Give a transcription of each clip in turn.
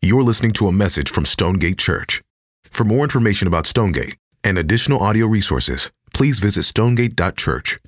You're listening to a message from Stonegate Church. For more information about Stonegate and additional audio resources, please visit stonegate.church.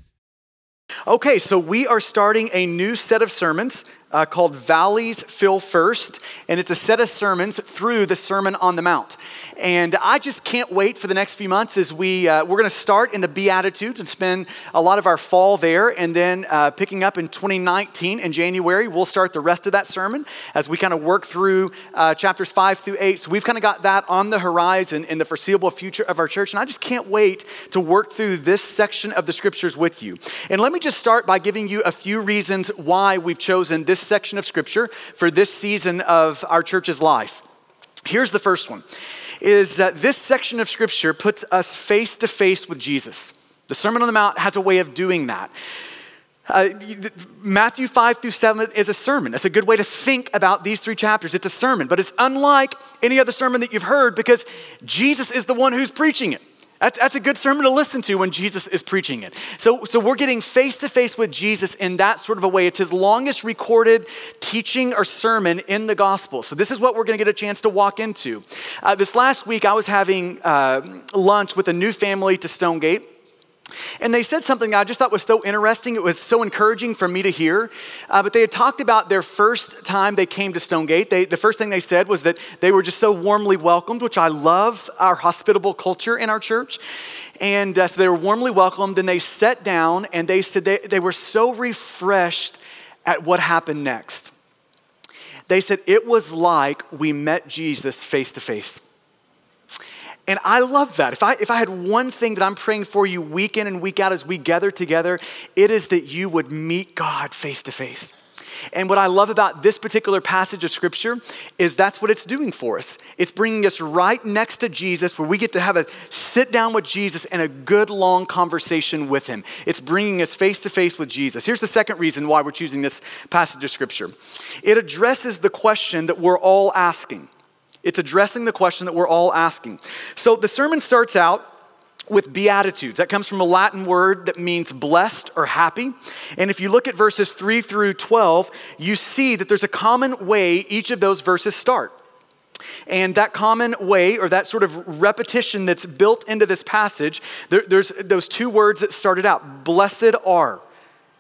Okay, so we are starting a new set of sermons uh, called Valleys Fill First, and it's a set of sermons through the Sermon on the Mount. And I just can't wait for the next few months as we, uh, we're going to start in the Beatitudes and spend a lot of our fall there. And then uh, picking up in 2019 in January, we'll start the rest of that sermon as we kind of work through uh, chapters five through eight. So we've kind of got that on the horizon in the foreseeable future of our church. And I just can't wait to work through this section of the scriptures with you. And let me just start by giving you a few reasons why we've chosen this section of scripture for this season of our church's life. Here's the first one is that this section of scripture puts us face to face with Jesus. The Sermon on the Mount has a way of doing that. Uh, Matthew 5 through 7 is a sermon. It's a good way to think about these three chapters. It's a sermon, but it's unlike any other sermon that you've heard because Jesus is the one who's preaching it. That's, that's a good sermon to listen to when Jesus is preaching it. So, so we're getting face to face with Jesus in that sort of a way. It's his longest recorded teaching or sermon in the gospel. So this is what we're going to get a chance to walk into. Uh, this last week, I was having uh, lunch with a new family to Stonegate. And they said something I just thought was so interesting. It was so encouraging for me to hear. Uh, but they had talked about their first time they came to Stonegate. They, the first thing they said was that they were just so warmly welcomed, which I love our hospitable culture in our church. And uh, so they were warmly welcomed. Then they sat down and they said they, they were so refreshed at what happened next. They said it was like we met Jesus face to face. And I love that. If I, if I had one thing that I'm praying for you week in and week out as we gather together, it is that you would meet God face to face. And what I love about this particular passage of scripture is that's what it's doing for us. It's bringing us right next to Jesus where we get to have a sit down with Jesus and a good long conversation with him. It's bringing us face to face with Jesus. Here's the second reason why we're choosing this passage of scripture it addresses the question that we're all asking. It's addressing the question that we're all asking. So the sermon starts out with beatitudes. That comes from a Latin word that means blessed or happy. And if you look at verses 3 through 12, you see that there's a common way each of those verses start. And that common way, or that sort of repetition that's built into this passage, there, there's those two words that started out blessed are.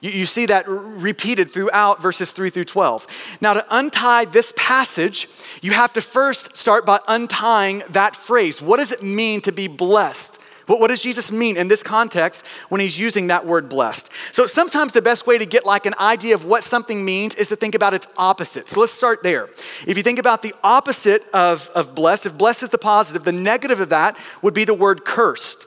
You, you see that repeated throughout verses 3 through 12. Now, to untie this passage, you have to first start by untying that phrase. What does it mean to be blessed? What, does Jesus mean in this context when he's using that word blessed? So sometimes the best way to get like an idea of what something means is to think about its opposite. So let's start there. If you think about the opposite of, of blessed, if blessed is the positive, the negative of that would be the word cursed.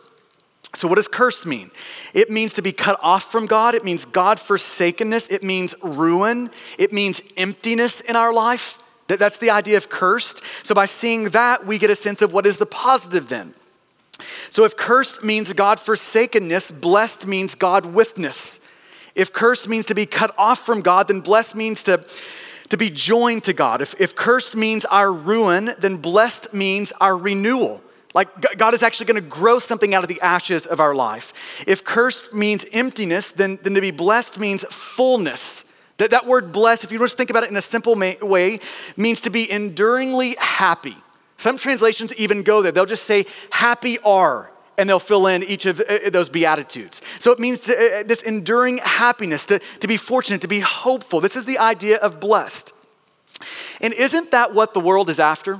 So, what does curse mean? It means to be cut off from God. It means God forsakenness. It means ruin. It means emptiness in our life. That's the idea of cursed. So, by seeing that, we get a sense of what is the positive then. So, if cursed means God forsakenness, blessed means God withness. If cursed means to be cut off from God, then blessed means to, to be joined to God. If, if cursed means our ruin, then blessed means our renewal. Like God is actually going to grow something out of the ashes of our life. If cursed means emptiness, then, then to be blessed means fullness. That, that word blessed, if you just think about it in a simple way, means to be enduringly happy. Some translations even go there. They'll just say, happy are, and they'll fill in each of uh, those beatitudes. So it means to, uh, this enduring happiness, to, to be fortunate, to be hopeful. This is the idea of blessed. And isn't that what the world is after?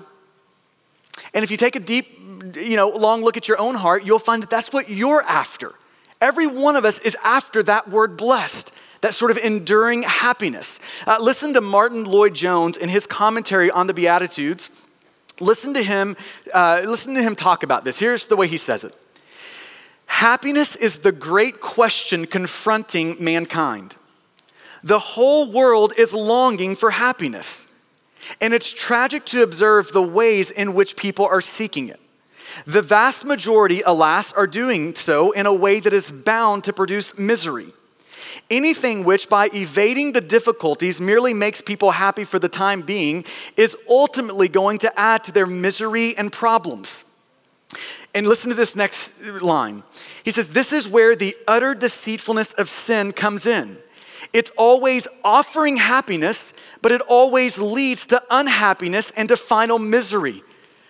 And if you take a deep you know, long look at your own heart, you'll find that that's what you're after. Every one of us is after that word blessed, that sort of enduring happiness. Uh, listen to Martyn Lloyd-Jones in his commentary on the Beatitudes. Listen to him, uh, listen to him talk about this. Here's the way he says it. Happiness is the great question confronting mankind. The whole world is longing for happiness. And it's tragic to observe the ways in which people are seeking it. The vast majority, alas, are doing so in a way that is bound to produce misery. Anything which, by evading the difficulties, merely makes people happy for the time being, is ultimately going to add to their misery and problems. And listen to this next line. He says, This is where the utter deceitfulness of sin comes in. It's always offering happiness, but it always leads to unhappiness and to final misery.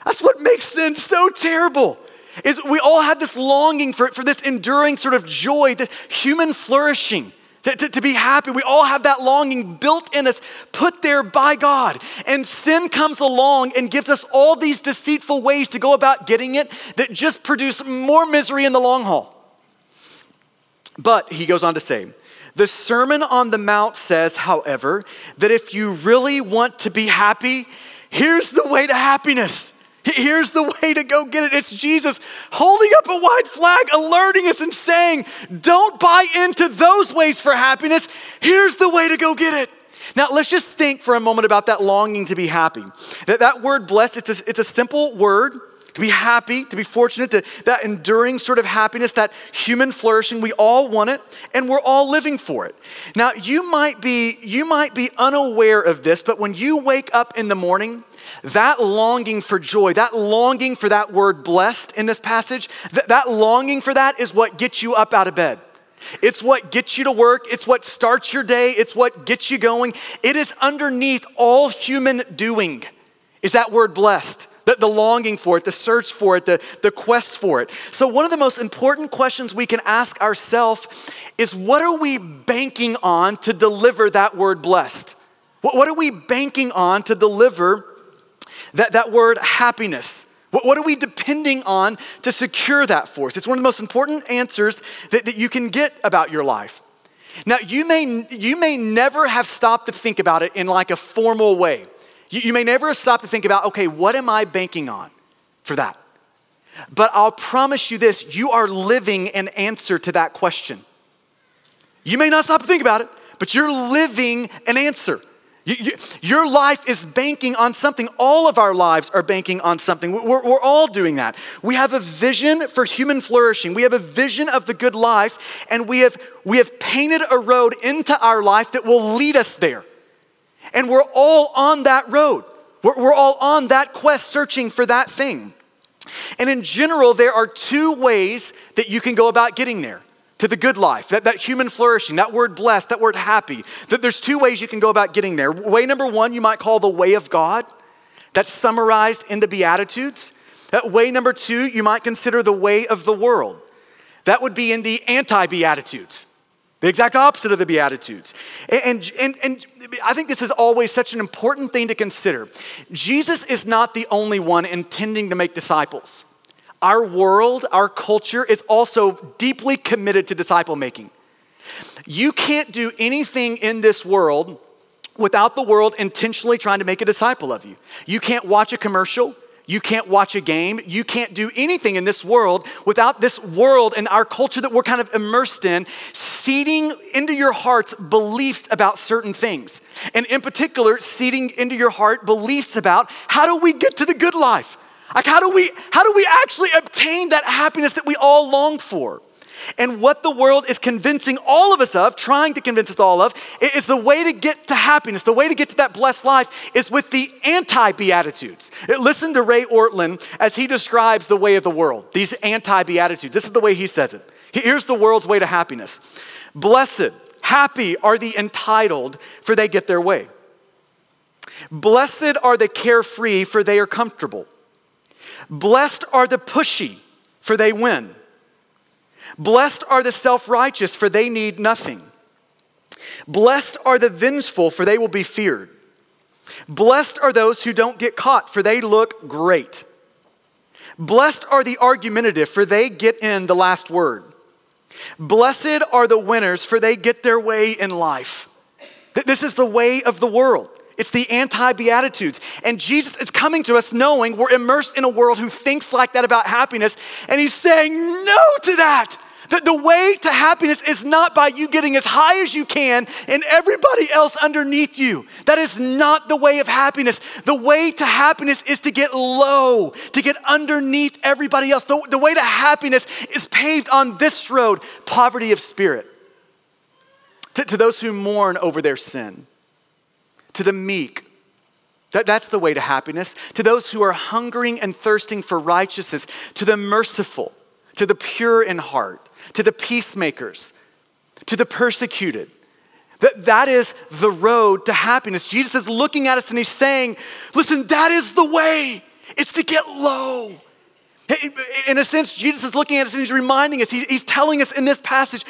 That's what makes sin so terrible. Is we all have this longing for, for this enduring sort of joy, this human flourishing, to, to, to be happy. We all have that longing built in us, put there by God. And sin comes along and gives us all these deceitful ways to go about getting it that just produce more misery in the long haul. But he goes on to say, the Sermon on the Mount says, however, that if you really want to be happy, here's the way to happiness. Here's the way to go get it. It's Jesus holding up a white flag, alerting us and saying, Don't buy into those ways for happiness. Here's the way to go get it. Now, let's just think for a moment about that longing to be happy. That, that word blessed, it's a, it's a simple word to be happy, to be fortunate, to that enduring sort of happiness, that human flourishing. We all want it, and we're all living for it. Now, you might be you might be unaware of this, but when you wake up in the morning, that longing for joy, that longing for that word blessed in this passage, that, that longing for that is what gets you up out of bed. It's what gets you to work. It's what starts your day. It's what gets you going. It is underneath all human doing, is that word blessed. The, the, longing for it, the search for it, the, the quest for it. So, one of the most important questions we can ask ourselves is what are we banking on to deliver that word blessed? What, what are we banking on to deliver that, that word happiness? What, what are we depending on to secure that for us? It's one of the most important answers that, that you can get about your life. Now, you may, you may never have stopped to think about it in like a formal way. You, you may never stop to think about, okay, what am I banking on for that? But I'll promise you this you are living an answer to that question. You may not stop to think about it, but you're living an answer. You, you, your life is banking on something. All of our lives are banking on something. We're, we're all doing that. We have a vision for human flourishing. We have a vision of the good life, and we have, we have painted a road into our life that will lead us there. And we're all on that road. We're, we're all on that quest searching for that thing. And in general, there are two ways that you can go about getting there to the good life, that, that human flourishing, that word blessed, that word happy. That there's two ways you can go about getting there. Way number one, you might call the way of God. That's summarized in the Beatitudes. That way number two, you might consider the way of the world. That would be in the anti Beatitudes. The exact opposite of the Beatitudes. And, and, and I think this is always such an important thing to consider. Jesus is not the only one intending to make disciples. Our world, our culture is also deeply committed to disciple making. You can't do anything in this world without the world intentionally trying to make a disciple of you. You can't watch a commercial. You can't watch a game. You can't do anything in this world without this world and our culture that we're kind of immersed in seeding into your hearts beliefs about certain things. And in particular, seeding into your heart beliefs about how do we get to the good life? Like how do we how do we actually obtain that happiness that we all long for? And what the world is convincing all of us of, trying to convince us all of, is the way to get to happiness, the way to get to that blessed life is with the anti Beatitudes. Uh, listen to Ray Ortlund as he describes the way of the world, these anti Beatitudes. This is the way he says it. Here's the world's way to happiness Blessed, happy are the entitled, for they get their way. Blessed are the carefree, for they are comfortable. Blessed are the pushy, for they win. Blessed are the self righteous, for they need nothing. Blessed are the vengeful, for they will be feared. Blessed are those who don't get caught, for they look great. Blessed are the argumentative, for they get in the last word. Blessed are the winners, for they get their way in life. This is the way of the world. It's the anti Beatitudes. And Jesus is coming to us knowing we're immersed in a world who thinks like that about happiness. And he's saying no to that. That the way to happiness is not by you getting as high as you can and everybody else underneath you. That is not the way of happiness. The way to happiness is to get low, to get underneath everybody else. The, the way to happiness is paved on this road poverty of spirit. To, to those who mourn over their sin, to the meek, that, that's the way to happiness. To those who are hungering and thirsting for righteousness, to the merciful, to the pure in heart, to the peacemakers, to the persecuted. That, that is the road to happiness. Jesus is looking at us and he's saying, listen, that is the way. It's to get low. In a sense, Jesus is looking at us and he's reminding us, he's, he's telling us in this passage,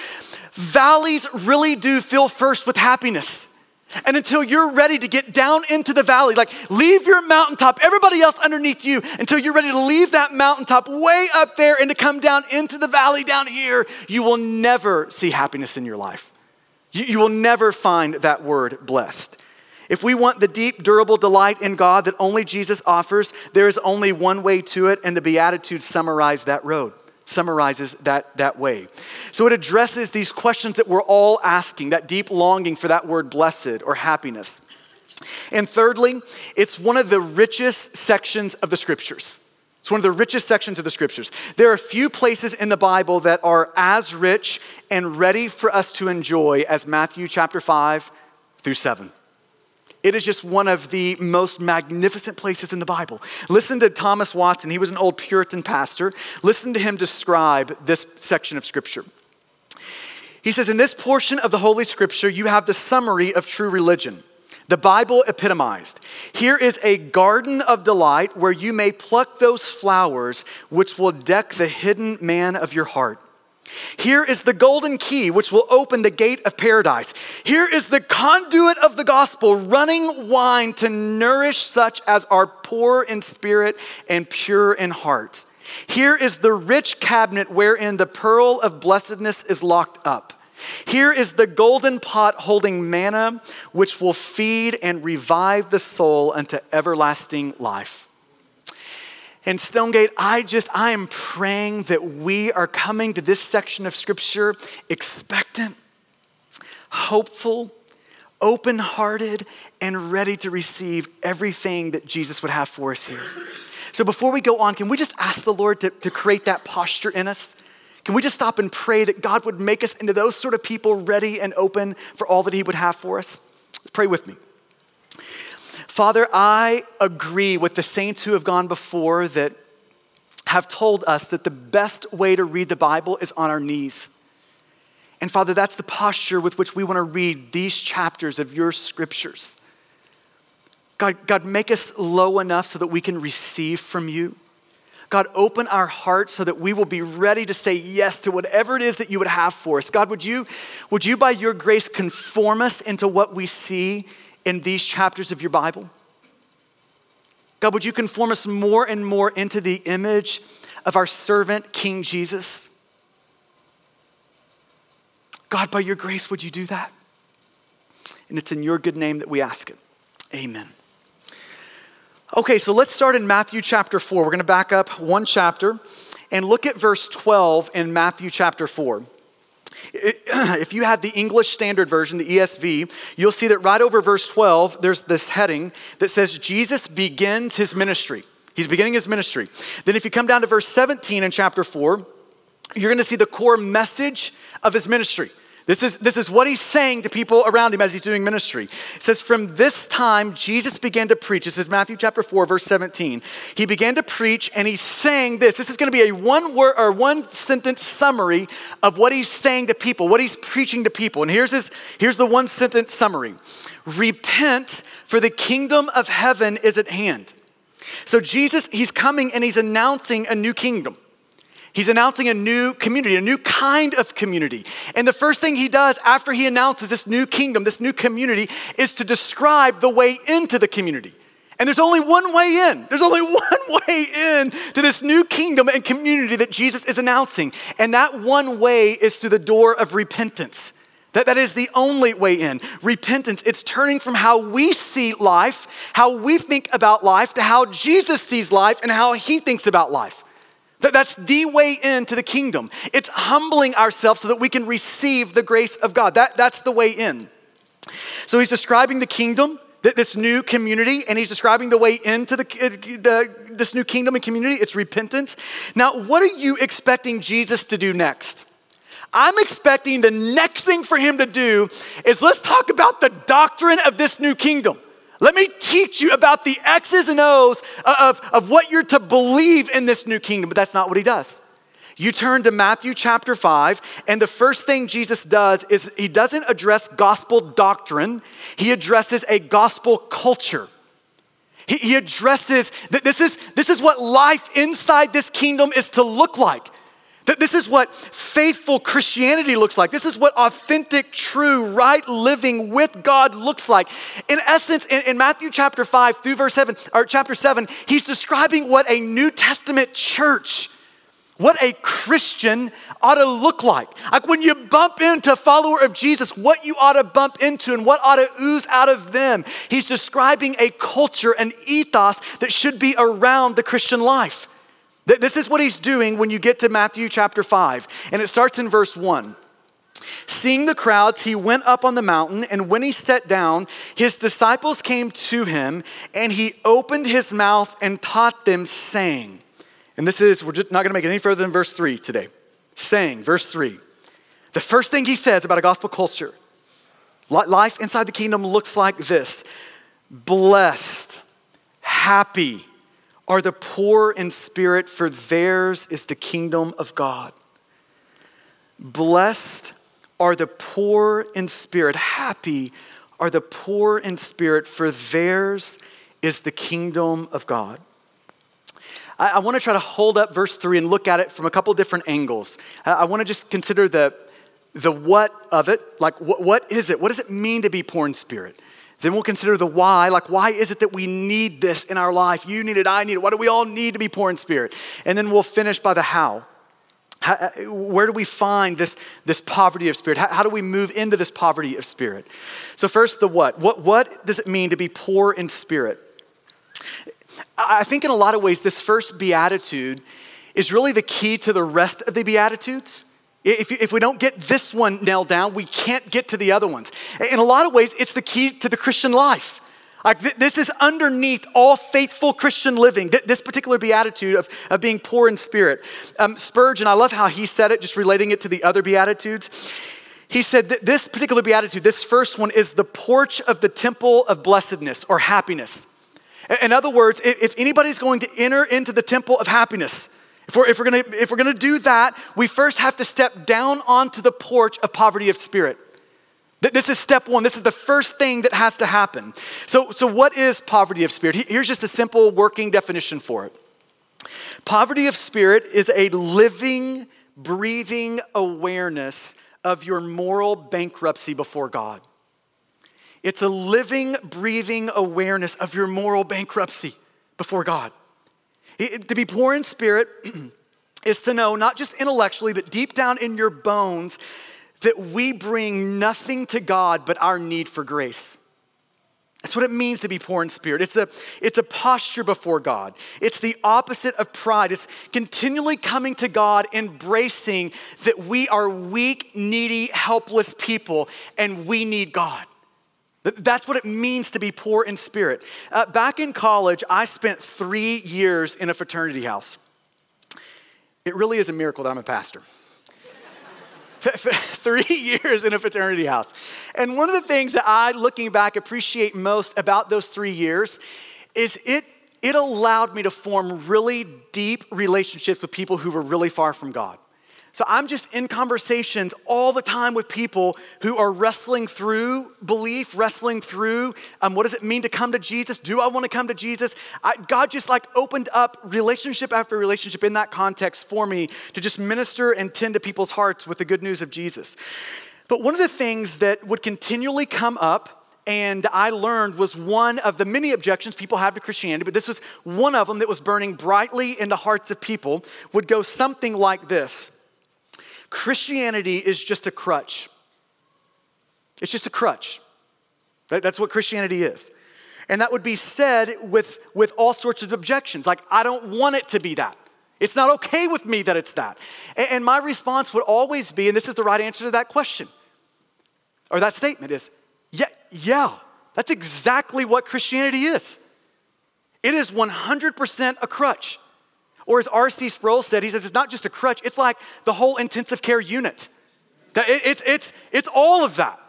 valleys really do fill first with happiness. And until you're ready to get down into the valley, like leave your mountaintop, everybody else underneath you, until you're ready to leave that mountaintop way up there and to come down into the valley down here, you will never see happiness in your life. You, you will never find that word blessed. If we want the deep, durable delight in God that only Jesus offers, there is only one way to it, and the Beatitudes summarize that road summarizes that, that way. So it addresses these questions that we're all asking, that deep longing for that word blessed or happiness. And thirdly, it's one of the richest sections of the scriptures. It's one of the richest sections of the scriptures. There are few places in the Bible that are as rich and ready for us to enjoy as Matthew chapter 5 through 7. It is just one of the most magnificent places in the Bible. Listen to Thomas Watson. He was an old Puritan pastor. Listen to him describe this section of Scripture. He says, In this portion of the Holy Scripture, you have the summary of true religion, the Bible epitomized. Here is a garden of delight where you may pluck those flowers which will deck the hidden man of your heart. Here is the golden key which will open the gate of paradise. Here is the conduit of the gospel, running wine to nourish such as are poor in spirit and pure in heart. Here is the rich cabinet wherein the pearl of blessedness is locked up. Here is the golden pot holding manna, which will feed and revive the soul unto everlasting life. And Stonegate, I just, I am praying that we are coming to this section of Scripture expectant, hopeful, open hearted, and ready to receive everything that Jesus would have for us here. So before we go on, can we just ask the Lord to, to create that posture in us? Can we just stop and pray that God would make us into those sort of people ready and open for all that He would have for us? Pray with me. Father, I agree with the saints who have gone before that have told us that the best way to read the Bible is on our knees. And Father, that's the posture with which we want to read these chapters of your scriptures. God, God, make us low enough so that we can receive from you. God, open our hearts so that we will be ready to say yes to whatever it is that you would have for us. God, would you, would you by your grace conform us into what we see in these chapters of your Bible? God, would you conform us more and more into the image of our servant, King Jesus? God, by your grace, would you do that? And it's in your good name that we ask it. Amen. Okay, so let's start in Matthew chapter 4. We're going to back up one chapter and look at verse 12 in Matthew chapter 4. If you have the English Standard Version, the ESV, you'll see that right over verse 12, there's this heading that says, Jesus begins his ministry. He's beginning his ministry. Then, if you come down to verse 17 in chapter 4, you're going to see the core message of his ministry. This is, this is what he's saying to people around him as he's doing ministry. It says, From this time, Jesus began to preach. This is Matthew chapter 4, verse 17. He began to preach, and he's saying this. This is going to be a one word or one sentence summary of what he's saying to people, what he's preaching to people. And here's, his, here's the one sentence summary Repent, for the kingdom of heaven is at hand. So, Jesus, he's coming and he's announcing a new kingdom. He's announcing a new community, a new kind of community. And the first thing he does after he announces this new kingdom, this new community, is to describe the way into the community. And there's only one way in. There's only one way in to this new kingdom and community that Jesus is announcing. And that one way is through the door of repentance. That, that is the only way in. Repentance, it's turning from how we see life, how we think about life, to how Jesus sees life and how he thinks about life. That's the way into the kingdom. It's humbling ourselves so that we can receive the grace of God. That, that's the way in. So he's describing the kingdom, this new community, and he's describing the way into the, uh, the, this new kingdom and community. It's repentance. Now, what are you expecting Jesus to do next? I'm expecting the next thing for him to do is let's talk about the doctrine of this new kingdom. Let me teach you about the X's and O's of, of what you're to believe in this new kingdom. But that's not what he does. You turn to Matthew chapter 5, and the first thing Jesus does is he doesn't address gospel doctrine, he addresses a gospel culture. He, he addresses that this is, this is what life inside this kingdom is to look like. This is what faithful Christianity looks like. This is what authentic, true, right living with God looks like. In essence, in, in, Matthew chapter 5 through verse 7, or chapter 7, he's describing what a New Testament church, what a Christian ought to look like. Like when you bump into a follower of Jesus, what you ought to bump into and what ought to ooze out of them. He's describing a culture, an ethos that should be around the Christian life. This is what he's doing when you get to Matthew chapter 5, and it starts in verse 1. Seeing the crowds, he went up on the mountain, and when he sat down, his disciples came to him, and he opened his mouth and taught them, saying, and this is, we're just not gonna make it any further than verse 3 today. Saying, verse 3. The first thing he says about a gospel culture life inside the kingdom looks like this blessed, happy, are the poor in spirit, for theirs is the kingdom of God. Blessed are the poor in spirit, happy are the poor in spirit, for theirs is the kingdom of God. I, I want to try to hold up verse 3 and look at it from a couple different angles. I, I want to just consider the, the what of it, like what, what is it? What does it mean to be poor in spirit? Then we'll consider the why. Like, why is it that we need this in our life? You need it, I need it. Why do we all need to be poor in spirit? And then we'll finish by the how. how uh, where do we find this, this poverty of spirit? How, how do we move into this poverty of spirit? So, first, the what. what. What does it mean to be poor in spirit? I think in a lot of ways, this first beatitude is really the key to the rest of the beatitudes. If, if we don't get this one nailed down, we can't get to the other ones. In a lot of ways, it's the key to the Christian life. Like th- this is underneath all faithful Christian living, th- this particular beatitude of, of being poor in spirit. Um, Spurgeon, I love how he said it, just relating it to the other beatitudes. He said that this particular beatitude, this first one, is the porch of the temple of blessedness or happiness. In other words, if anybody's going to enter into the temple of happiness, if we're, if, we're gonna, if we're gonna do that, we first have to step down onto the porch of poverty of spirit. This is step one. This is the first thing that has to happen. So, so what is poverty of spirit? Here's just a simple working definition for it poverty of spirit is a living, breathing awareness of your moral bankruptcy before God. It's a living, breathing awareness of your moral bankruptcy before God. To be poor in spirit is to know, not just intellectually, but deep down in your bones, that we bring nothing to God but our need for grace. That's what it means to be poor in spirit. It's a, it's a posture before God. It's the opposite of pride. It's continually coming to God, embracing that we are weak, needy, helpless people, and we need God. That's what it means to be poor in spirit. Uh, back in college, I spent three years in a fraternity house. It really is a miracle that I'm a pastor. three years in a fraternity house. And one of the things that I, looking back, appreciate most about those three years is it, it allowed me to form really deep relationships with people who were really far from God. So I'm just in conversations all the time with people who are wrestling through belief, wrestling through um, what does it mean to come to Jesus? Do I want to come to Jesus? I, God just like opened up relationship after relationship in that context for me to just minister and tend to people's hearts with the good news of Jesus. But one of the things that would continually come up and I learned was one of the many objections people have to Christianity, but this was one of them that was burning brightly in the hearts of people, would go something like this Christianity is just a crutch. It's just a crutch. That's what Christianity is. And that would be said with, with all sorts of objections. Like, I don't want it to be that. It's not okay with me that it's that. And my response would always be, and this is the right answer to that question, or that statement is, yeah, yeah, that's exactly what Christianity is. It is 100% a crutch. Or as R.C. Sproul said, he says it's not just a crutch, it's like the whole intensive care unit. It's, it's, it's all of that.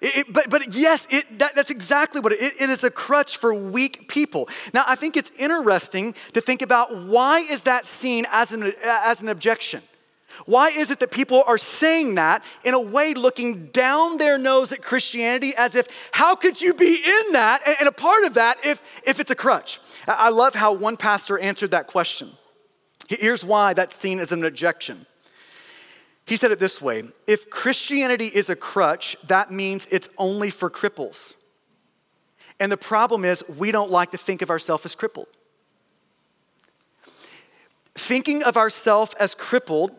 It, it, but, but yes, it, that, that's exactly what it, is a crutch for weak people. Now, I think it's interesting to think about why is that seen as an, as an objection? Why is it that people are saying that in a way looking down their nose at Christianity as if, how could you be in that and a part of that if, if it's a crutch? I love how one pastor answered that question. Here's why that's seen as an objection. He said it this way If Christianity is a crutch, that means it's only for cripples. And the problem is, we don't like to think of ourselves as crippled. Thinking of ourselves as crippled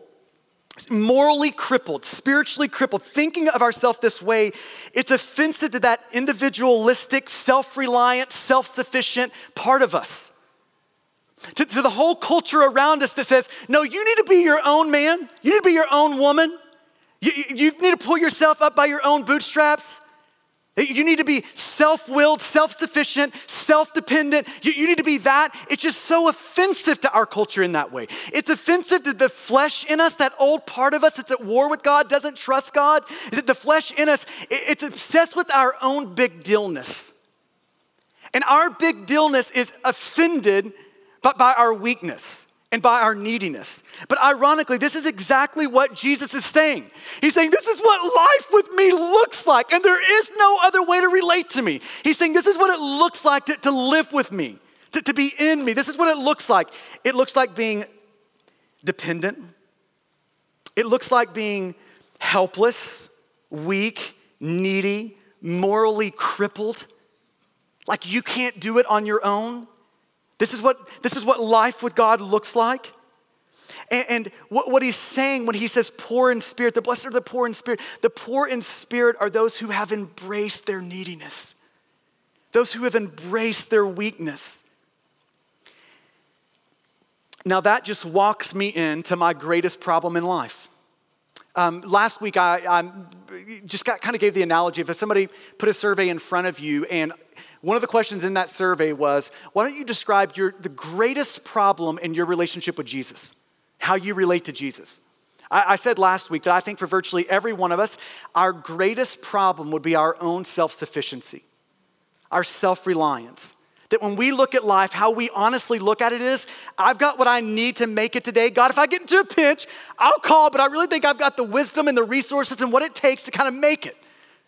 morally crippled, spiritually crippled, thinking of ourselves this way, it's offensive to that individualistic, self reliant, self sufficient part of us. To, to, the whole culture around us that says, no, you need to be your own man, you need to be your own woman, you, you need to pull yourself up by your own bootstraps. You need to be self willed, self sufficient, self dependent. You, you, need to be that. It's just so offensive to our culture in that way. It's offensive to the flesh in us, that old part of us that's at war with God, doesn't trust God. The flesh in us, it's obsessed with our own big dealness. And our big dealness is offended by, by our weakness and by our neediness. But ironically, this is exactly what Jesus is saying. He's saying, This is what life with me looks like, and there is no other way to relate to me. He's saying, This is what it looks like to, to live with me, to, to be in me. This is what it looks like. It looks like being dependent, it looks like being helpless, weak, needy, morally crippled, like you can't do it on your own. This is what, this is what life with God looks like. And, and what, what he's saying when he says poor in spirit, the blessed are the poor in spirit, the poor in spirit are those who have embraced their neediness, those who have embraced their weakness. Now, that just walks me into my greatest problem in life. Um, last week, I, I just got, kind of gave the analogy of if somebody put a survey in front of you and one of the questions in that survey was why don't you describe your, the greatest problem in your relationship with Jesus, how you relate to Jesus? I, I said last week that I think for virtually every one of us, our greatest problem would be our own self sufficiency, our self reliance. That when we look at life, how we honestly look at it is, I've got what I need to make it today. God, if I get into a pinch, I'll call, but I really think I've got the wisdom and the resources and what it takes to kind of make it.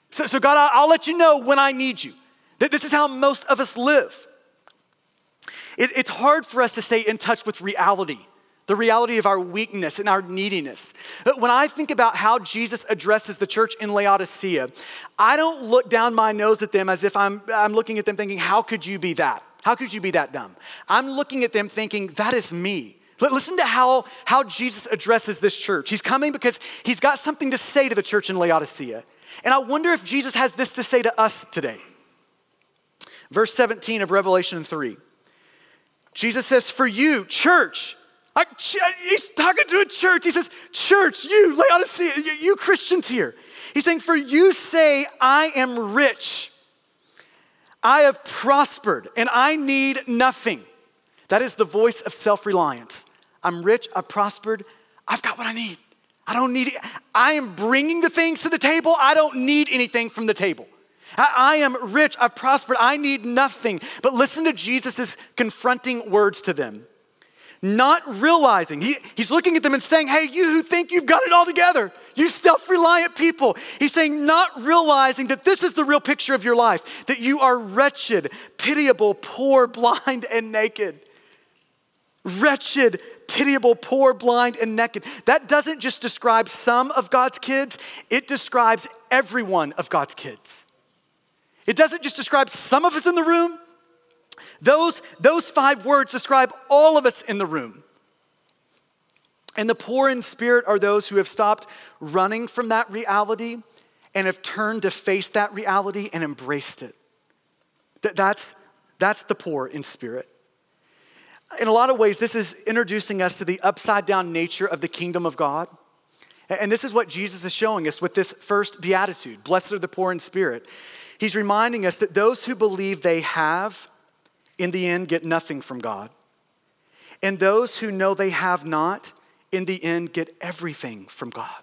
So, so God, I'll, I'll let you know when I need you. This is how most of us live. It, it's hard for us to stay in touch with reality, the reality of our weakness and our neediness. But When I think about how Jesus addresses the church in Laodicea, I don't look down my nose at them as if I'm, I'm looking at them thinking, How could you be that? How could you be that dumb? I'm looking at them thinking, That is me. Listen to how, how Jesus addresses this church. He's coming because he's got something to say to the church in Laodicea. And I wonder if Jesus has this to say to us today. Verse 17 of Revelation 3. Jesus says, For you, church, I, he's talking to a church. He says, Church, you, Laodicea, you, you Christians here. He's saying, For you say, I am rich, I have prospered, and I need nothing. That is the voice of self reliance. I'm rich, I've prospered, I've got what I need. I don't need it. I am bringing the things to the table. I don't need anything from the table. I am rich, I've prospered, I need nothing. But listen to Jesus' confronting words to them. Not realizing, he, he's looking at them and saying, Hey, you who think you've got it all together, you self reliant people. He's saying, Not realizing that this is the real picture of your life, that you are wretched, pitiable, poor, blind, and naked. Wretched, pitiable, poor, blind, and naked. That doesn't just describe some of God's kids, it describes every one of God's kids. It doesn't just describe some of us in the room. Those, those five words describe all of us in the room. And the poor in spirit are those who have stopped running from that reality and have turned to face that reality and embraced it. That's, that's the poor in spirit. In a lot of ways, this is introducing us to the upside down nature of the kingdom of God. And this is what Jesus is showing us with this first beatitude Blessed are the poor in spirit. He's reminding us that those who believe they have, in the end, get nothing from God. And those who know they have not, in the end, get everything from God.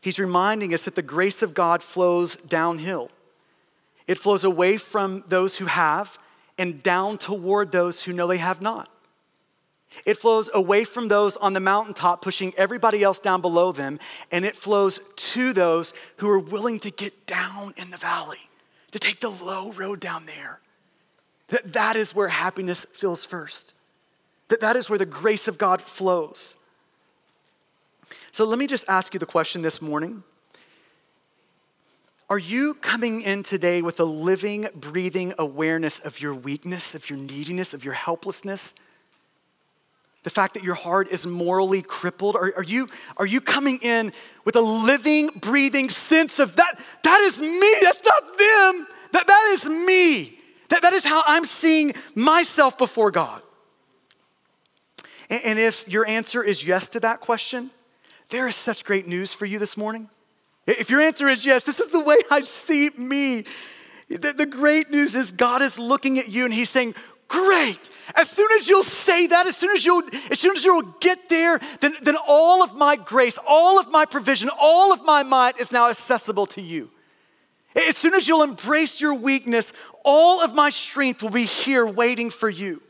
He's reminding us that the grace of God flows downhill. It flows away from those who have and down toward those who know they have not. It flows away from those on the mountaintop, pushing everybody else down below them, and it flows to those who are willing to get down in the valley, to take the low road down there. That, that is where happiness fills first. That, that is where the grace of God flows. So let me just ask you the question this morning. Are you coming in today with a living, breathing awareness of your weakness, of your neediness, of your helplessness? The fact that your heart is morally crippled? Are, are, you, are you coming in with a living, breathing sense of that? That is me, that's not them, that, that is me. That, that is how I'm seeing myself before God. And, and if your answer is yes to that question, there is such great news for you this morning. If your answer is yes, this is the way I see me. The, the great news is God is looking at you and He's saying, Great. As soon as you'll say that, as soon as you'll, as soon as you'll get there, then, then all of my grace, all of my provision, all of my might is now accessible to you. As soon as you'll embrace your weakness, all of my strength will be here waiting for you.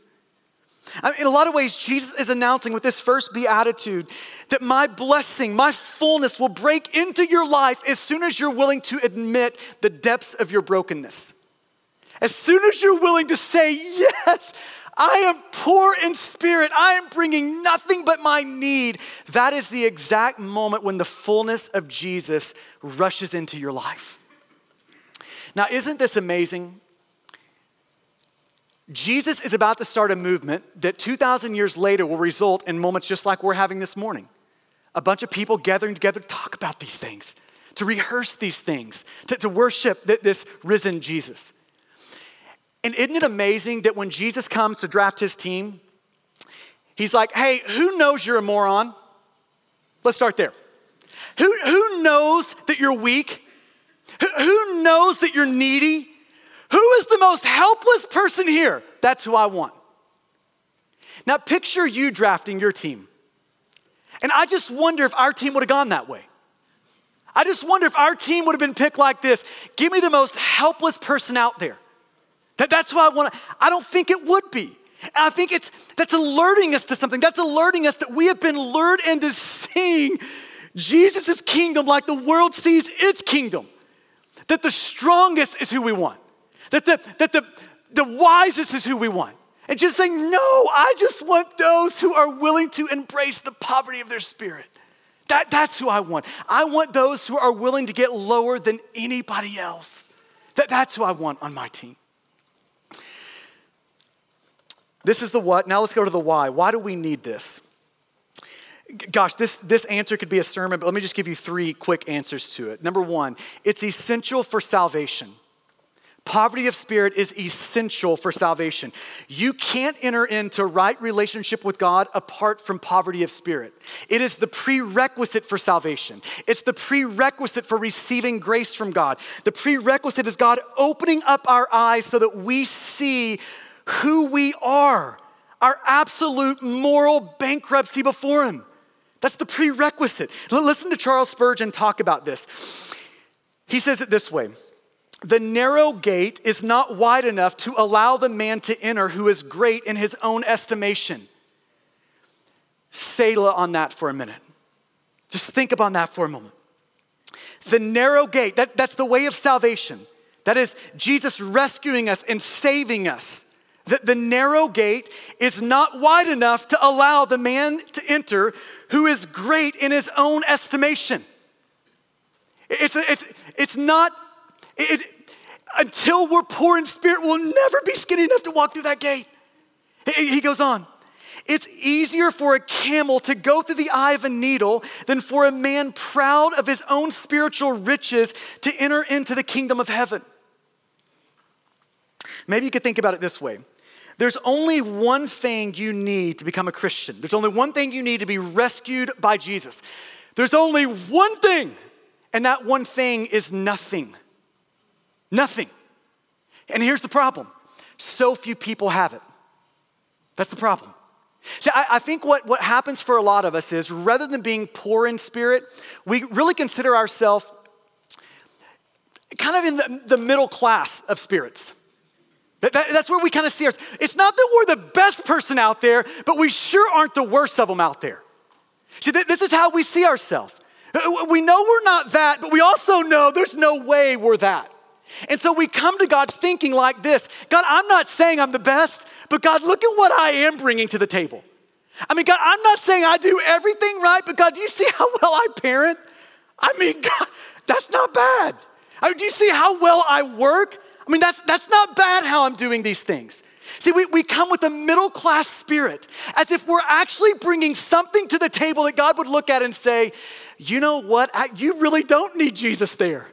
In a lot of ways, Jesus is announcing with this first beatitude that my blessing, my fullness will break into your life as soon as you're willing to admit the depths of your brokenness. As soon as you're willing to say, Yes, I am poor in spirit, I am bringing nothing but my need, that is the exact moment when the fullness of Jesus rushes into your life. Now, isn't this amazing? Jesus is about to start a movement that 2,000 years later will result in moments just like we're having this morning. A bunch of people gathering together to talk about these things, to rehearse these things, to, to worship this risen Jesus. And isn't it amazing that when Jesus comes to draft his team, he's like, hey, who knows you're a moron? Let's start there. Who, who knows that you're weak? Who, who knows that you're needy? Who is the most helpless person here? That's who I want. Now, picture you drafting your team. And I just wonder if our team would have gone that way. I just wonder if our team would have been picked like this give me the most helpless person out there. That, that's why I want to, I don't think it would be. And I think it's that's alerting us to something. That's alerting us that we have been lured into seeing Jesus' kingdom like the world sees its kingdom. That the strongest is who we want. That the, that the, the wisest is who we want. And just saying, no, I just want those who are willing to embrace the poverty of their spirit. That, that's who I want. I want those who are willing to get lower than anybody else. That, that's who I want on my team. This is the what. Now let's go to the why. Why do we need this? Gosh, this, this answer could be a sermon, but let me just give you three quick answers to it. Number one, it's essential for salvation. Poverty of spirit is essential for salvation. You can't enter into right relationship with God apart from poverty of spirit. It is the prerequisite for salvation. It's the prerequisite for receiving grace from God. The prerequisite is God opening up our eyes so that we see who we are, our absolute moral bankruptcy before Him. That's the prerequisite. Listen to Charles Spurgeon talk about this. He says it this way the narrow gate is not wide enough to allow the man to enter who is great in his own estimation. Selah on that for a minute. Just think upon that for a moment. The narrow gate, that, that's the way of salvation. That is Jesus rescuing us and saving us. The, the narrow gate is not wide enough to allow the man to enter who is great in his own estimation. It's, it's, it's not it, until we're poor in spirit, we'll never be skinny enough to walk through that gate. He goes on. It's easier for a camel to go through the eye of a needle than for a man proud of his own spiritual riches to enter into the kingdom of heaven. Maybe you could think about it this way there's only one thing you need to become a Christian, there's only one thing you need to be rescued by Jesus. There's only one thing, and that one thing is nothing. Nothing. And here's the problem so few people have it. That's the problem. See, I, I, think what, what happens for a lot of us is rather than being poor in spirit, we really consider ourselves kind of in the, the middle class of spirits. That, that, that's where we kind of see ourselves. It's not that we're the best person out there, but we sure aren't the worst of them out there. See, th- this is how we see ourselves. Uh, we know we're not that, but we also know there's no way we're that. And so we come to God thinking like this God, I'm not saying I'm the best, but God, look at what I am bringing to the table. I mean, God, I'm not saying I do everything right, but God, do you see how well I parent? I mean, God, that's not bad. I mean, do you see how well I work? I mean, that's, that's not bad how I'm doing these things. See, we, we come with a middle class spirit as if we're actually bringing something to the table that God would look at and say, you know what? I, you really don't need Jesus there.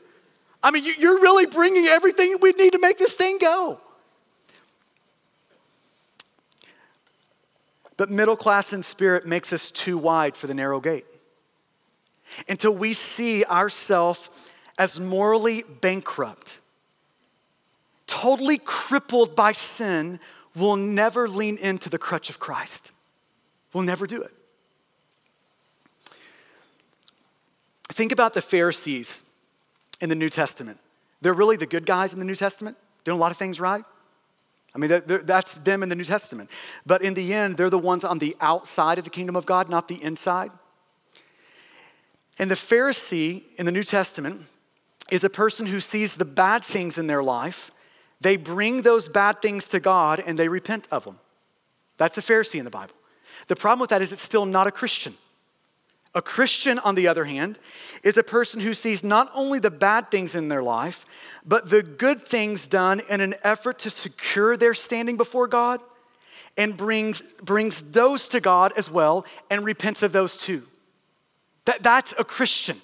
I mean, you, you're really bringing everything we need to make this thing go. But middle class in spirit makes us too wide for the narrow gate. Until we see ourselves as morally bankrupt, totally crippled by sin, we'll never lean into the crutch of Christ. We'll never do it. Think about the Pharisees in the New Testament. They're really the good guys in the New Testament, doing a lot of things right. I mean, that's them in the New Testament. But in the end, they're the ones on the outside of the kingdom of God, not the inside. And the Pharisee in the New Testament is a person who sees the bad things in their life. They bring those bad things to God and they repent of them. That's a Pharisee in the Bible. The problem with that is it's still not a Christian. A Christian, on the other hand, is a person who sees not only the bad things in their life, but the good things done in an effort to secure their standing before God and brings, brings those to God as well and repents of those too. That, that's a Christian.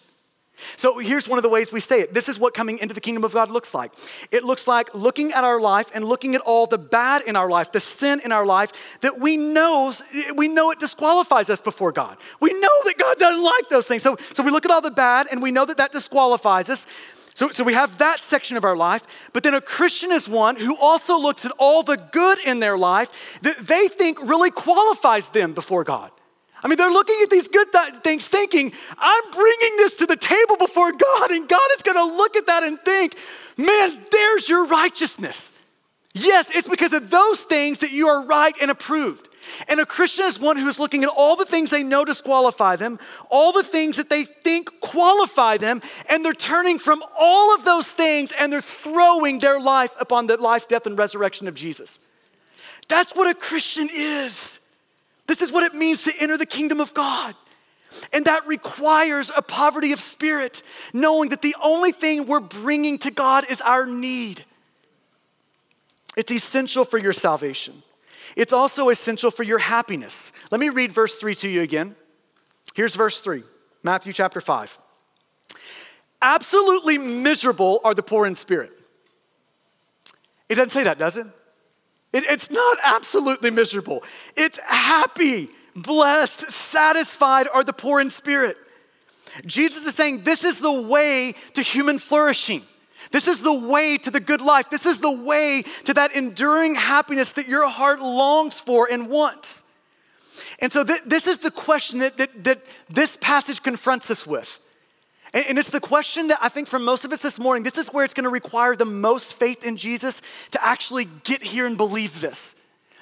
So here's one of the ways we say it. This is what coming into the kingdom of God looks like. It looks like looking at our life and looking at all the bad in our life, the sin in our life that we know we know it disqualifies us before God. We know that God doesn't like those things. So so we look at all the bad and we know that that disqualifies us. So, so we have that section of our life, but then a Christian is one who also looks at all the good in their life that they think really qualifies them before God. I mean, they're looking at these good th- things thinking, I'm bringing this to the table before God, and God is gonna look at that and think, man, there's your righteousness. Yes, it's because of those things that you are right and approved. And a Christian is one who's looking at all the things they know disqualify them, all the things that they think qualify them, and they're turning from all of those things and they're throwing their life upon the life, death, and resurrection of Jesus. That's what a Christian is. This is what it means to enter the kingdom of God. And that requires a poverty of spirit, knowing that the only thing we're bringing to God is our need. It's essential for your salvation. It's also essential for your happiness. Let me read verse 3 to you again. Here's verse 3, Matthew chapter 5. Absolutely miserable are the poor in spirit. It doesn't say that, does it? It, it's not absolutely miserable. It's happy, blessed, satisfied are the poor in spirit. Jesus is saying this is the way to human flourishing. This is the way to the good life. This is the way to that enduring happiness that your heart longs for and wants. And so, th- this is the question that, that, that this passage confronts us with. And it's the question that I think for most of us this morning, this is where it's going to require the most faith in Jesus to actually get here and believe this.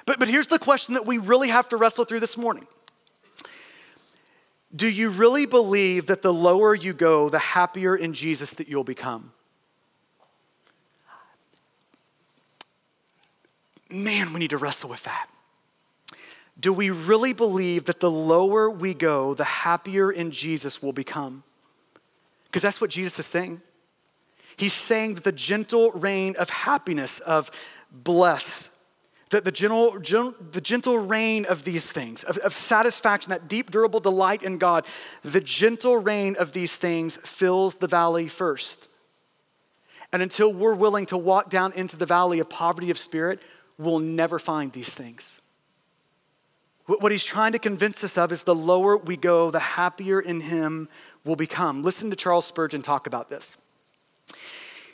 But, but here's the question that we really have to wrestle through this morning Do you really believe that the lower you go, the happier in Jesus that you'll become? Man, we need to wrestle with that. Do we really believe that the lower we go, the happier in Jesus will become? Because that's what Jesus is saying. He's saying that the gentle reign of happiness, of bless, that the gentle, the gentle reign of these things, of, of satisfaction, that deep, durable delight in God, the gentle reign of these things fills the valley first. And until we're willing to walk down into the valley of poverty of spirit, we'll never find these things. What he's trying to convince us of is the lower we go, the happier in him will become. Listen to Charles Spurgeon talk about this.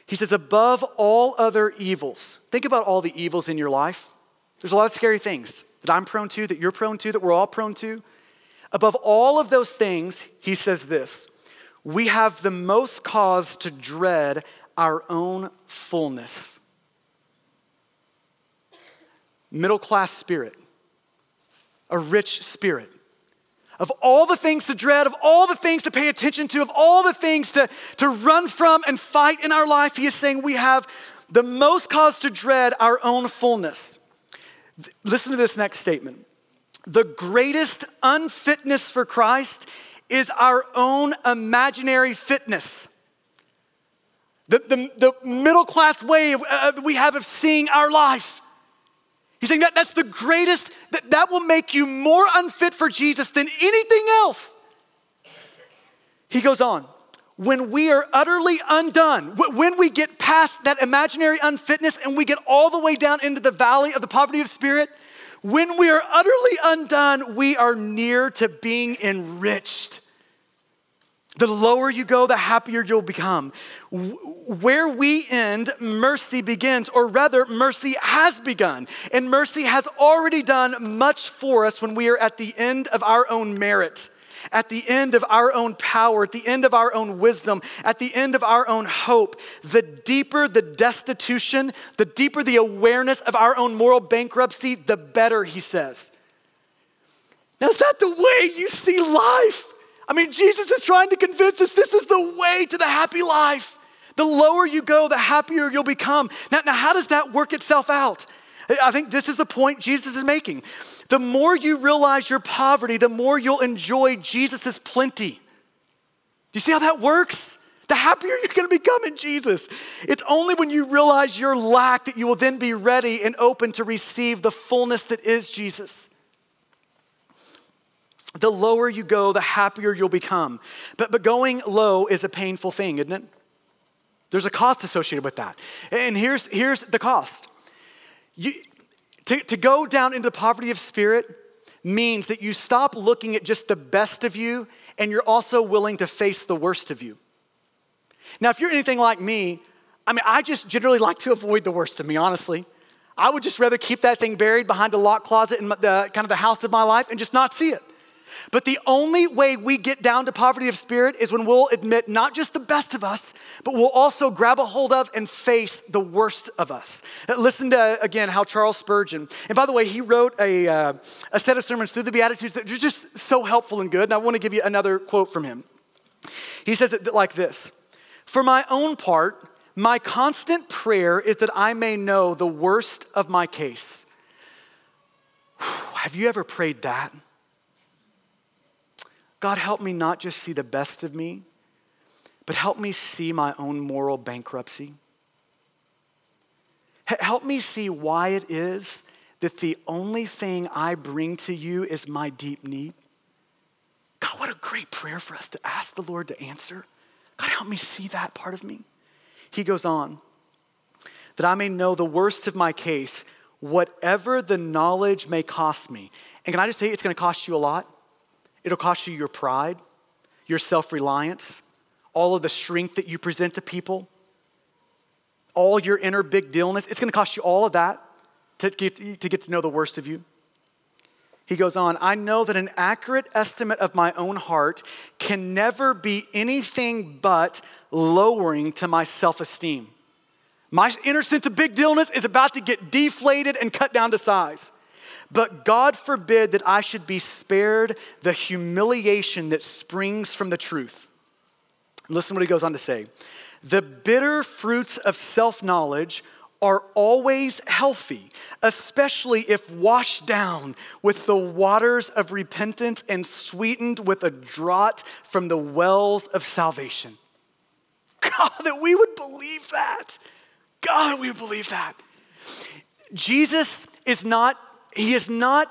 He says, above all other evils, think about all the evils in your life. There's a lot of scary things that I'm prone to, that you're prone to, that we're all prone to. Above all of those things, he says this we have the most cause to dread our own fullness. middle class spirit, a rich spirit. Of all the things to dread, of all the things to pay attention to, of all the things to, to run from and fight in our life, he is saying we have the most cause to dread our own fullness. Listen to this next statement. The greatest unfitness for Christ is our own imaginary fitness. The, the, the middle class way of, uh, we have of seeing our life. He's saying that that's the greatest, that, that will make you more unfit for Jesus than anything else. He goes on, when we are utterly undone, when we get past that imaginary unfitness and we get all the way down into the valley of the poverty of spirit, when we are utterly undone, we are near to being enriched. The lower you go, the happier you'll become. Where we end, mercy begins, or rather, mercy has begun. And mercy has already done much for us when we are at the end of our own merit, at the end of our own power, at the end of our own wisdom, at the end of our own hope. The deeper the destitution, the deeper the awareness of our own moral bankruptcy, the better, he says. Now, is that the way you see life? I mean, Jesus is trying to convince us this is the way to the happy life. The lower you go, the happier you'll become. Now, now how does that work itself out? I think this is the point Jesus is making. The more you realize your poverty, the more you'll enjoy Jesus' plenty. Do you see how that works? The happier you're gonna become in Jesus. It's only when you realize your lack that you will then be ready and open to receive the fullness that is Jesus the lower you go, the happier you'll become. But, but going low is a painful thing, isn't it? There's a cost associated with that. And here's, here's the cost you, to, to go down into the poverty of spirit means that you stop looking at just the best of you and you're also willing to face the worst of you. Now, if you're anything like me, I mean, I just generally like to avoid the worst of me, honestly. I would just rather keep that thing buried behind a locked closet in the kind of the house of my life and just not see it. But the only way we get down to poverty of spirit is when we'll admit not just the best of us, but we'll also grab a hold of and face the worst of us. Listen to, again, how Charles Spurgeon, and by the way, he wrote a, uh, a set of sermons through the Beatitudes that are just so helpful and good. And I want to give you another quote from him. He says it like this For my own part, my constant prayer is that I may know the worst of my case. Have you ever prayed that? God, help me not just see the best of me, but help me see my own moral bankruptcy. Help me see why it is that the only thing I bring to you is my deep need. God, what a great prayer for us to ask the Lord to answer. God, help me see that part of me. He goes on, that I may know the worst of my case, whatever the knowledge may cost me. And can I just say it's going to cost you a lot? It'll cost you your pride, your self reliance, all of the strength that you present to people, all your inner big dealness. It's going to cost you all of that to get, to get to know the worst of you. He goes on, I know that an accurate estimate of my own heart can never be anything but lowering to my self esteem. My inner sense of big dealness is about to get deflated and cut down to size. But God forbid that I should be spared the humiliation that springs from the truth. Listen what he goes on to say. The bitter fruits of self knowledge are always healthy, especially if washed down with the waters of repentance and sweetened with a draught from the wells of salvation. God, that we would believe that. God, we believe that. Jesus is not he is not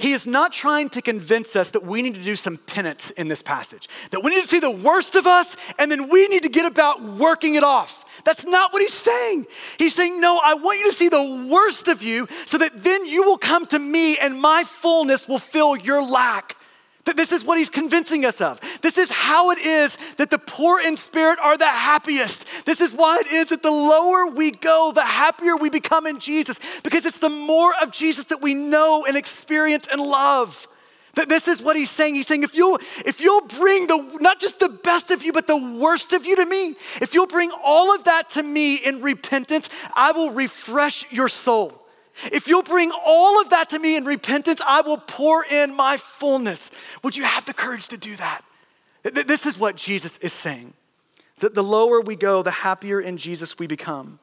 he is not trying to convince us that we need to do some penance in this passage, that we need to see the worst of us and then we need to get about working it off. That's not what he's saying. He's saying, No, I want you to see the worst of you so that then you will come to me and my fullness will fill your lack. That this is what he's convincing us of. This is how it is that the poor in spirit are the happiest. This is why it is that the lower we go, the happier we become in Jesus, because it's the more of Jesus that we know and experience and love. That this is what he's saying. He's saying, if you'll, if you'll bring the not just the best of you, but the worst of you to me, if you'll bring all of that to me in repentance, I will refresh your soul. If you'll bring all of that to me in repentance, I will pour in my fullness. Would you have the courage to do that? This is what Jesus is saying. That the lower we go, the happier in Jesus we become.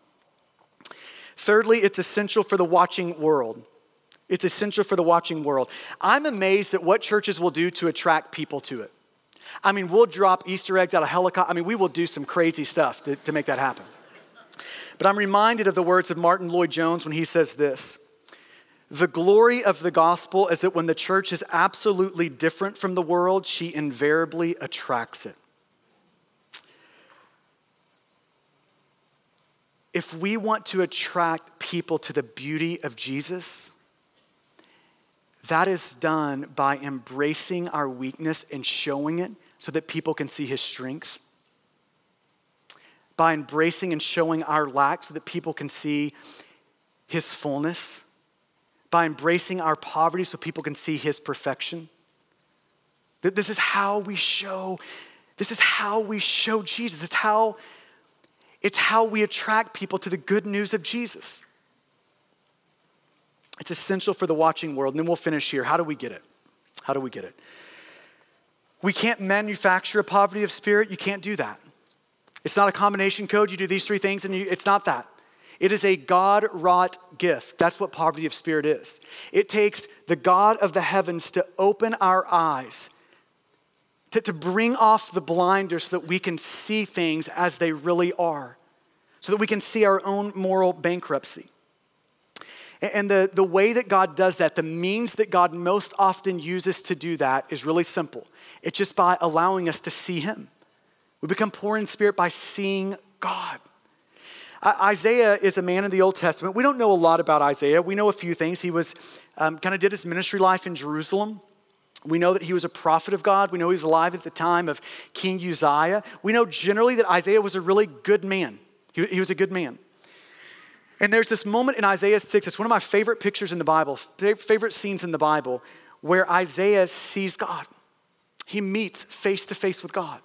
Thirdly, it's essential for the watching world. It's essential for the watching world. I'm amazed at what churches will do to attract people to it. I mean, we'll drop Easter eggs out of helicopter. I mean, we will do some crazy stuff to, to make that happen. But I'm reminded of the words of Martyn Lloyd-Jones when he says this The glory of the gospel is that when the church is absolutely different from the world, she invariably attracts it. If we want to attract people to the beauty of Jesus, that is done by embracing our weakness and showing it so that people can see his strength by embracing and showing our lack so that people can see his fullness, by embracing our poverty so people can see his perfection. That this is how we show, this is how we show Jesus. It's how, it's how we attract people to the good news of Jesus. It's essential for the watching world. And then we'll finish here. How do we get it? How do we get it? We can't manufacture a poverty of spirit. You can't do that. It's not a combination code. You do these three things and you, it's not that. It is a God wrought gift. That's what poverty of spirit is. It takes the God of the heavens to open our eyes, to, to bring off the blinders so that we can see things as they really are, so that we can see our own moral bankruptcy. And the, the way that God does that, the means that God most often uses to do that is really simple. It's just by allowing us to see Him. We become poor in spirit by seeing God. Isaiah is a man in the Old Testament. We don't know a lot about Isaiah. We know a few things. He was um, kind of did his ministry life in Jerusalem. We know that he was a prophet of God. We know he was alive at the time of King Uzziah. We know generally that Isaiah was a really good man. He, he was a good man. And there's this moment in Isaiah 6, it's one of my favorite pictures in the Bible, favorite scenes in the Bible, where Isaiah sees God. He meets face to face with God.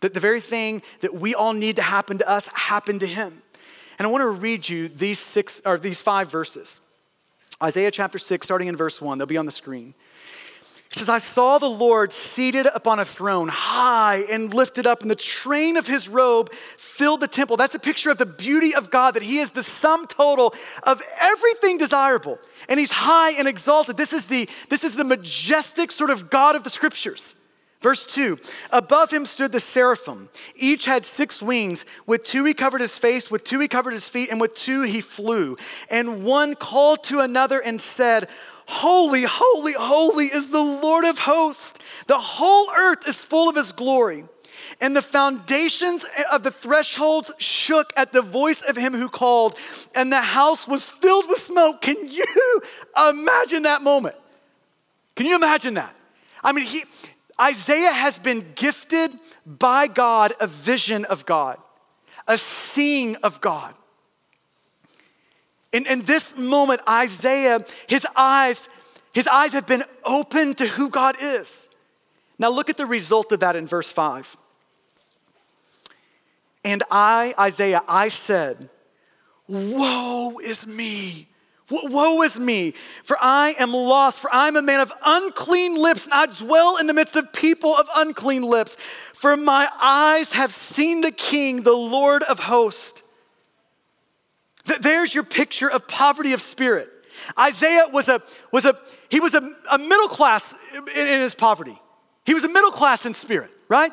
That the very thing that we all need to happen to us happened to him. And I want to read you these six or these five verses. Isaiah chapter 6, starting in verse 1, they'll be on the screen. It says, I saw the Lord seated upon a throne, high and lifted up, and the train of his robe filled the temple. That's a picture of the beauty of God, that he is the sum total of everything desirable. And he's high and exalted. This is the, this is the majestic sort of God of the scriptures. Verse 2 Above him stood the seraphim. Each had six wings. With two he covered his face, with two he covered his feet, and with two he flew. And one called to another and said, Holy, holy, holy is the Lord of hosts. The whole earth is full of his glory. And the foundations of the thresholds shook at the voice of him who called, and the house was filled with smoke. Can you imagine that moment? Can you imagine that? I mean, he, Isaiah has been gifted by God a vision of God, a seeing of God. In, in this moment, Isaiah, his eyes, his eyes have been opened to who God is. Now look at the result of that in verse 5. And I, Isaiah, I said, Woe is me, Woe is me, for I am lost, for I am a man of unclean lips, and I dwell in the midst of people of unclean lips. For my eyes have seen the King, the Lord of hosts. There's your picture of poverty of spirit. Isaiah was a, was a he was a, a middle class in, in his poverty. He was a middle class in spirit, right?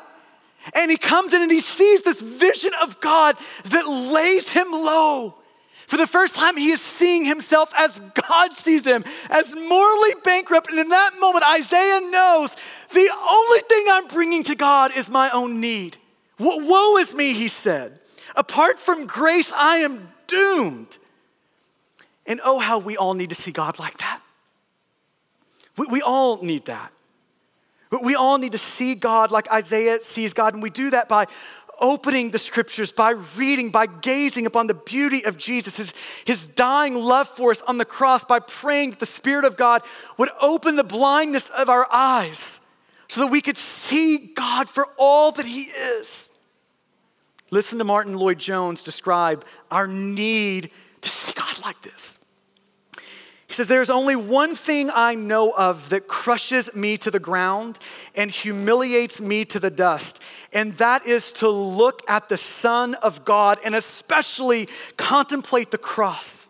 And he comes in and he sees this vision of God that lays him low for the first time, he is seeing himself as God sees him, as morally bankrupt. And in that moment, Isaiah knows the only thing I'm bringing to God is my own need. Woe is me, he said. Apart from grace, I am doomed. And oh, how we all need to see God like that. We, we all need that. We all need to see God like Isaiah sees God, and we do that by opening the scriptures, by reading, by gazing upon the beauty of Jesus, his, his dying love for us on the cross, by praying that the Spirit of God would open the blindness of our eyes so that we could see God for all that he is. Listen to Martyn Lloyd-Jones describe our need to see God like this. He says, There's only one thing I know of that crushes me to the ground and humiliates me to the dust, and that is to look at the Son of God and especially contemplate the cross.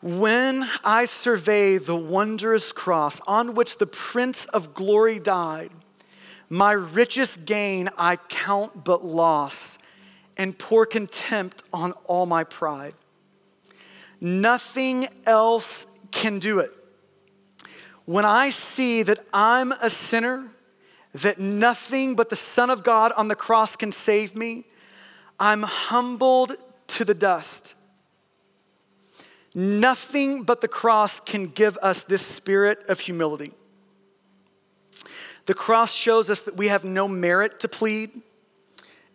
When I survey the wondrous cross on which the Prince of Glory died, my richest gain I count but loss and pour contempt on all my pride. Nothing else can do it. When I see that I'm a sinner, that nothing but the Son of God on the cross can save me, I'm humbled to the dust. Nothing but the cross can give us this spirit of humility. The cross shows us that we have no merit to plead,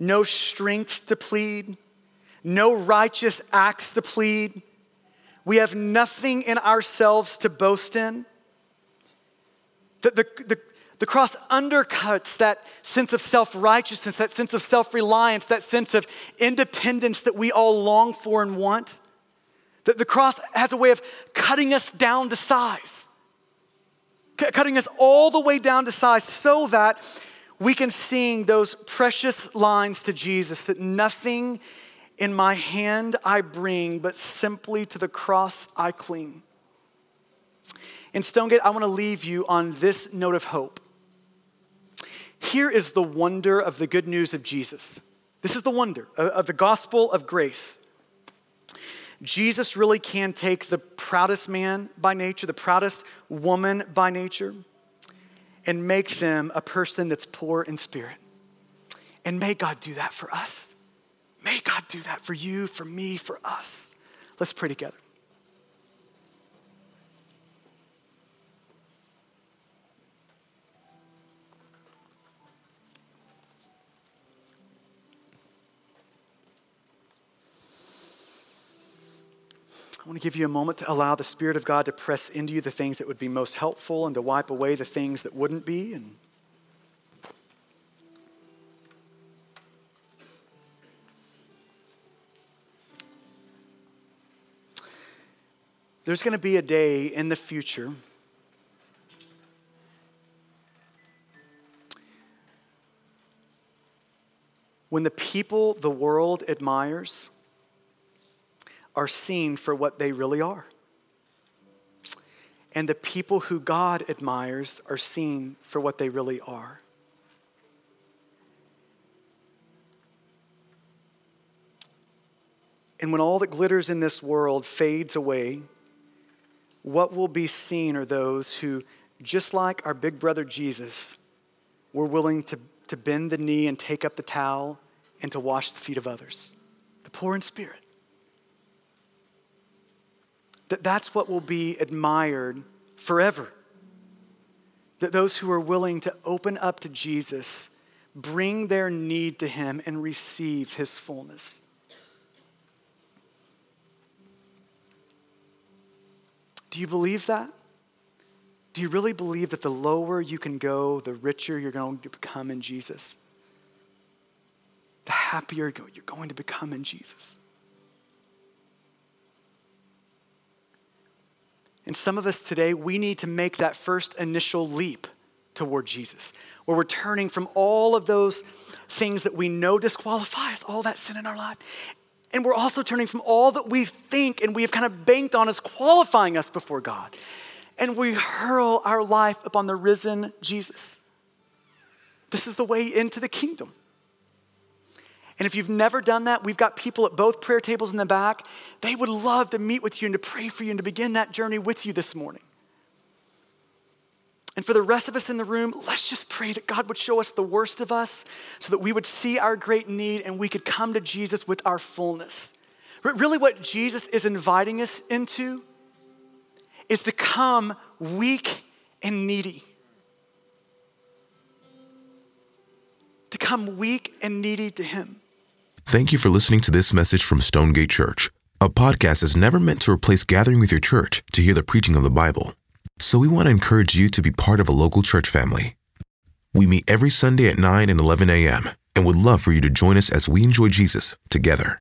no strength to plead, no righteous acts to plead, we have nothing in ourselves to boast in. The, the, the, the cross undercuts that sense of self righteousness, that sense of self reliance, that sense of independence that we all long for and want. The, the cross has a way of cutting us down to size, C- cutting us all the way down to size so that we can sing those precious lines to Jesus that nothing in my hand I bring, but simply to the cross I cling. In Stonegate, I want to leave you on this note of hope. Here is the wonder of the good news of Jesus. This is the wonder uh, of the gospel of grace. Jesus really can take the proudest man by nature, the proudest woman by nature, and make them a person that's poor in spirit. And may God do that for us. May God do that for you, for me, for us. Let's pray together. I want to give you a moment to allow the Spirit of God to press into you the things that would be most helpful and to wipe away the things that wouldn't be. And There's going to be a day in the future when the people the world admires are seen for what they really are. And the people who God admires are seen for what they really are. And when all that glitters in this world fades away, what will be seen are those who, just like our big brother Jesus, were willing to, to bend the knee and take up the towel and to wash the feet of others, the poor in spirit. That that's what will be admired forever. That those who are willing to open up to Jesus, bring their need to him, and receive his fullness. Do you believe that? Do you really believe that the lower you can go, the richer you're going to become in Jesus? The happier you're going to become in Jesus. And some of us today, we need to make that first initial leap toward Jesus, where we're turning from all of those things that we know disqualify us, all that sin in our life, and we're also turning from all that we think and we have kind of banked on as qualifying us before God. And we hurl our life upon the risen Jesus. This is the way into the kingdom. And if you've never done that, we've got people at both prayer tables in the back. They would love to meet with you and to pray for you and to begin that journey with you this morning. And for the rest of us in the room, let's just pray that God would show us the worst of us so that we would see our great need and we could come to Jesus with our fullness. Really, what Jesus is inviting us into is to come weak and needy. To come weak and needy to Him. Thank you for listening to this message from Stonegate Church. A podcast is never meant to replace gathering with your church to hear the preaching of the Bible. So we want to encourage you to be part of a local church family. We meet every Sunday at 9 and 11 a.m. and would love for you to join us as we enjoy Jesus together.